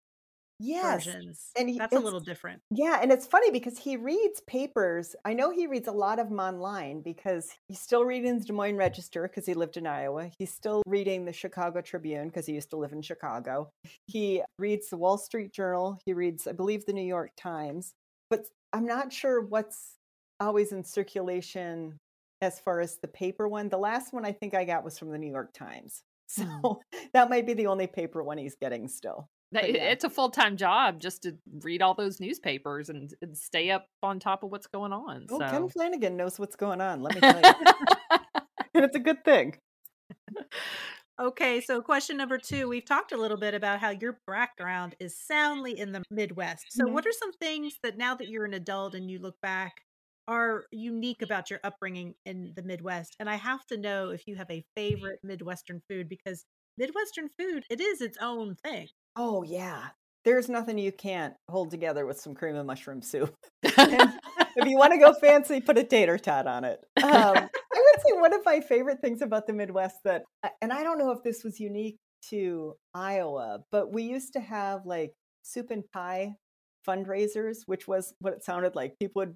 yes. versions. And he, that's a little different. Yeah, and it's funny because he reads papers. I know he reads a lot of them online because he's still reading the Des Moines Register because he lived in Iowa. He's still reading the Chicago Tribune because he used to live in Chicago. He reads the Wall Street Journal. He reads, I believe, the New York Times. But I'm not sure what's always in circulation as far as the paper one. The last one I think I got was from the New York Times. So mm. that might be the only paper one he's getting still. yeah. It's a full time job just to read all those newspapers and, and, stay up on top of what's going on. Oh, so. Ken Flanagan knows what's going on. Let me tell you, and it's a good thing. Okay, so question number two. We've talked a little bit about how your background is soundly in the Midwest. So, mm-hmm. what are some things that now that you're an adult and you look back are unique about your upbringing in the Midwest. And I have to know if you have a favorite Midwestern food because Midwestern food, it is its own thing. Oh, yeah. There's nothing you can't hold together with some cream and mushroom soup. if you want to go fancy, put a tater tot on it. Um, I would say one of my favorite things about the Midwest that, and I don't know if this was unique to Iowa, but we used to have like soup and pie fundraisers, which was what it sounded like. People would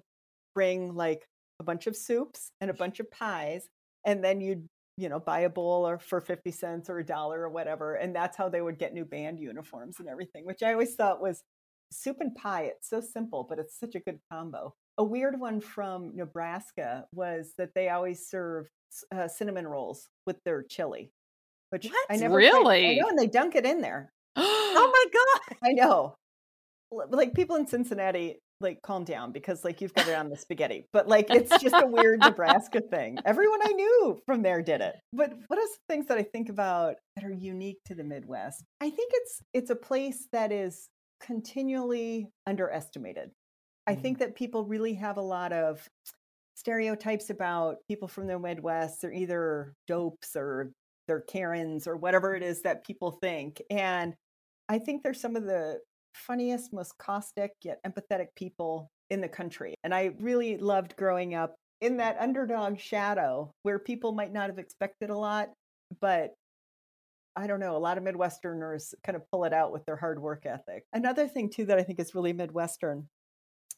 bring like a bunch of soups and a bunch of pies, and then you'd you know buy a bowl or for 50 cents or a dollar or whatever and that's how they would get new band uniforms and everything which i always thought was soup and pie it's so simple but it's such a good combo a weird one from Nebraska was that they always serve uh, cinnamon rolls with their chili, which what? I never really. Tried. I know, and they dunk it in there. oh my god! I know. Like people in Cincinnati, like calm down because like you've got it on the spaghetti, but like it's just a weird Nebraska thing. Everyone I knew from there did it. But what are some things that I think about that are unique to the Midwest? I think it's it's a place that is continually underestimated. I mm-hmm. think that people really have a lot of stereotypes about people from the Midwest. They're either dopes or they're Karens or whatever it is that people think. And I think they're some of the funniest, most caustic yet empathetic people in the country. And I really loved growing up in that underdog shadow where people might not have expected a lot, but I don't know, a lot of Midwesterners kind of pull it out with their hard work ethic. Another thing, too, that I think is really Midwestern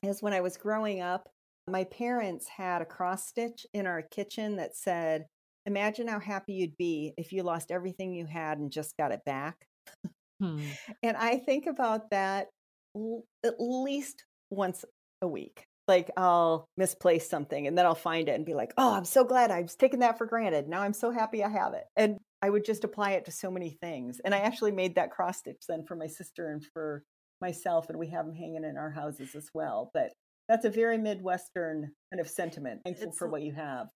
is when I was growing up, my parents had a cross stitch in our kitchen that said, Imagine how happy you'd be if you lost everything you had and just got it back. Hmm. And I think about that l- at least once a week. Like I'll misplace something and then I'll find it and be like, oh, I'm so glad I was taking that for granted. Now I'm so happy I have it. And I would just apply it to so many things. And I actually made that cross stitch then for my sister and for myself, and we have them hanging in our houses as well. But that's a very Midwestern kind of sentiment. Thankful it's, for what you have.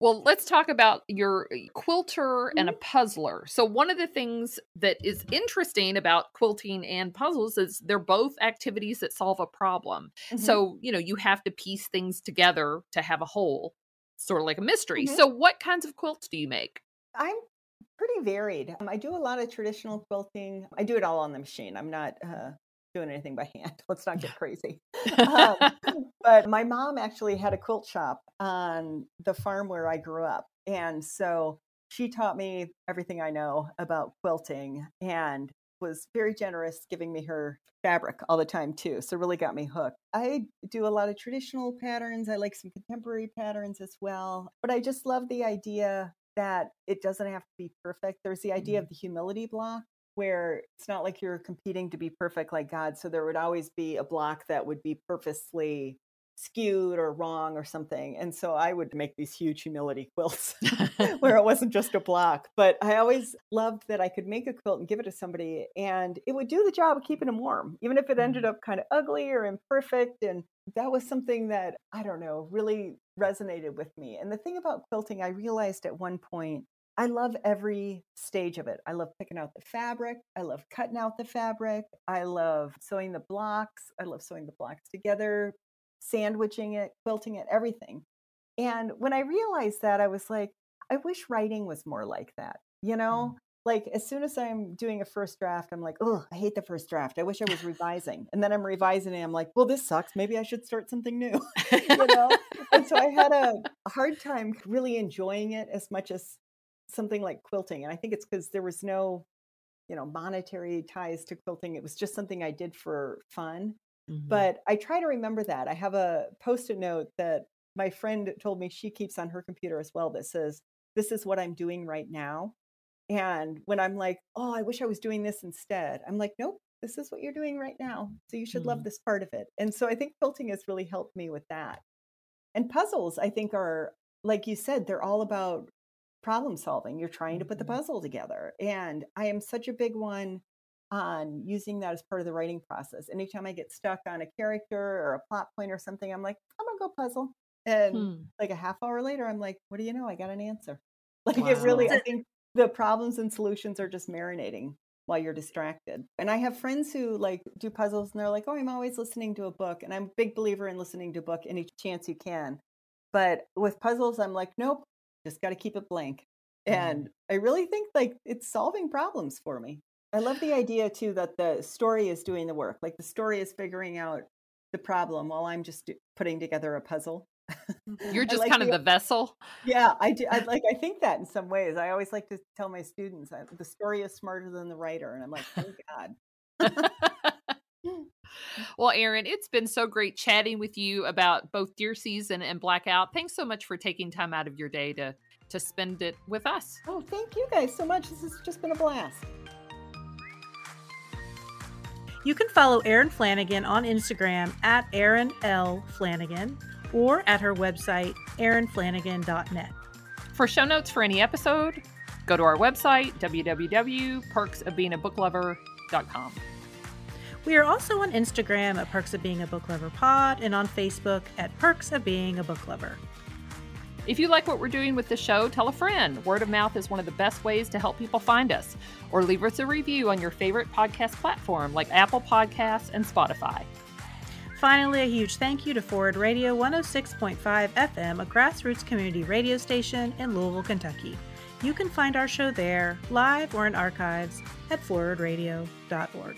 Well, let's talk about your uh, quilter and a mm-hmm. puzzler. So, one of the things that is interesting about quilting and puzzles is they're both activities that solve a problem. Mm-hmm. So, you know, you have to piece things together to have a whole, sort of like a mystery. Mm-hmm. So, what kinds of quilts do you make? I'm pretty varied. Um, I do a lot of traditional quilting. I do it all on the machine. I'm not uh, doing anything by hand. Let's not get crazy. um, but my mom actually had a quilt shop on the farm where I grew up. And so she taught me everything I know about quilting and was very generous giving me her fabric all the time too. So really got me hooked. I do a lot of traditional patterns. I like some contemporary patterns as well. But I just love the idea that it doesn't have to be perfect. There's the idea mm-hmm. of the humility block where it's not like you're competing to be perfect like God. So there would always be a block that would be purposely skewed or wrong or something. And so I would make these huge humility quilts where it wasn't just a block. But I always loved that I could make a quilt and give it to somebody and it would do the job of keeping them warm, even if it ended mm-hmm. up kind of ugly or imperfect. And that was something that, I don't know, really resonated with me. And the thing about quilting, I realized at one point I love every stage of it. I love picking out the fabric. I love cutting out the fabric. I love sewing the blocks. I love sewing the blocks together, sandwiching it, quilting it, everything. And when I realized that, I was like, I wish writing was more like that. You know, mm. like as soon as I'm doing a first draft, I'm like, oh, I hate the first draft. I wish I was revising. And then I'm revising and I'm like, well, this sucks. Maybe I should start something new. you know? and so I had a hard time really enjoying it as much as something like quilting. And I think it's because there was no, you know, monetary ties to quilting. It was just something I did for fun. Mm-hmm. But I try to remember that. I have a post it note that my friend told me she keeps on her computer as well that says, This is what I'm doing right now. And when I'm like, Oh, I wish I was doing this instead, I'm like, Nope, this is what you're doing right now. So you should mm-hmm. love this part of it. And so I think quilting has really helped me with that. And puzzles, I think, are like you said, they're all about problem solving. You're trying to put the mm-hmm. puzzle together. And I am such a big one on using that as part of the writing process. Anytime I get stuck on a character or a plot point or something, I'm like, I'm gonna go puzzle. And hmm. like a half hour later, I'm like, what do you know? I got an answer. Like wow. it really, I think the problems and solutions are just marinating while you're distracted. And I have friends who like do puzzles and they're like, oh, I'm always listening to a book. And I'm a big believer in listening to a book any chance you can. But with puzzles, I'm like, nope, just got to keep it blank. Mm-hmm. And I really think like it's solving problems for me. I love the idea too that the story is doing the work. Like the story is figuring out the problem while I'm just putting together a puzzle. Mm-hmm. You're just like kind the, of the vessel. Yeah, I do. I like. I think that in some ways. I always like to tell my students the story is smarter than the writer, and I'm like, oh God. well, Erin, it's been so great chatting with you about both deer season and blackout. Thanks so much for taking time out of your day to to spend it with us. Oh, thank you guys so much. This has just been a blast. You can follow Erin Flanagan on Instagram at Erin L. Flanagan or at her website, erinflanagan.net. For show notes for any episode, go to our website, www.perksofbeingabooklover.com. We are also on Instagram at Perks of Being a Book Lover Pod and on Facebook at Perks of Being a Book Lover. If you like what we're doing with the show, tell a friend. Word of mouth is one of the best ways to help people find us. Or leave us a review on your favorite podcast platform like Apple Podcasts and Spotify. Finally, a huge thank you to Forward Radio 106.5 FM, a grassroots community radio station in Louisville, Kentucky. You can find our show there, live or in archives, at forwardradio.org.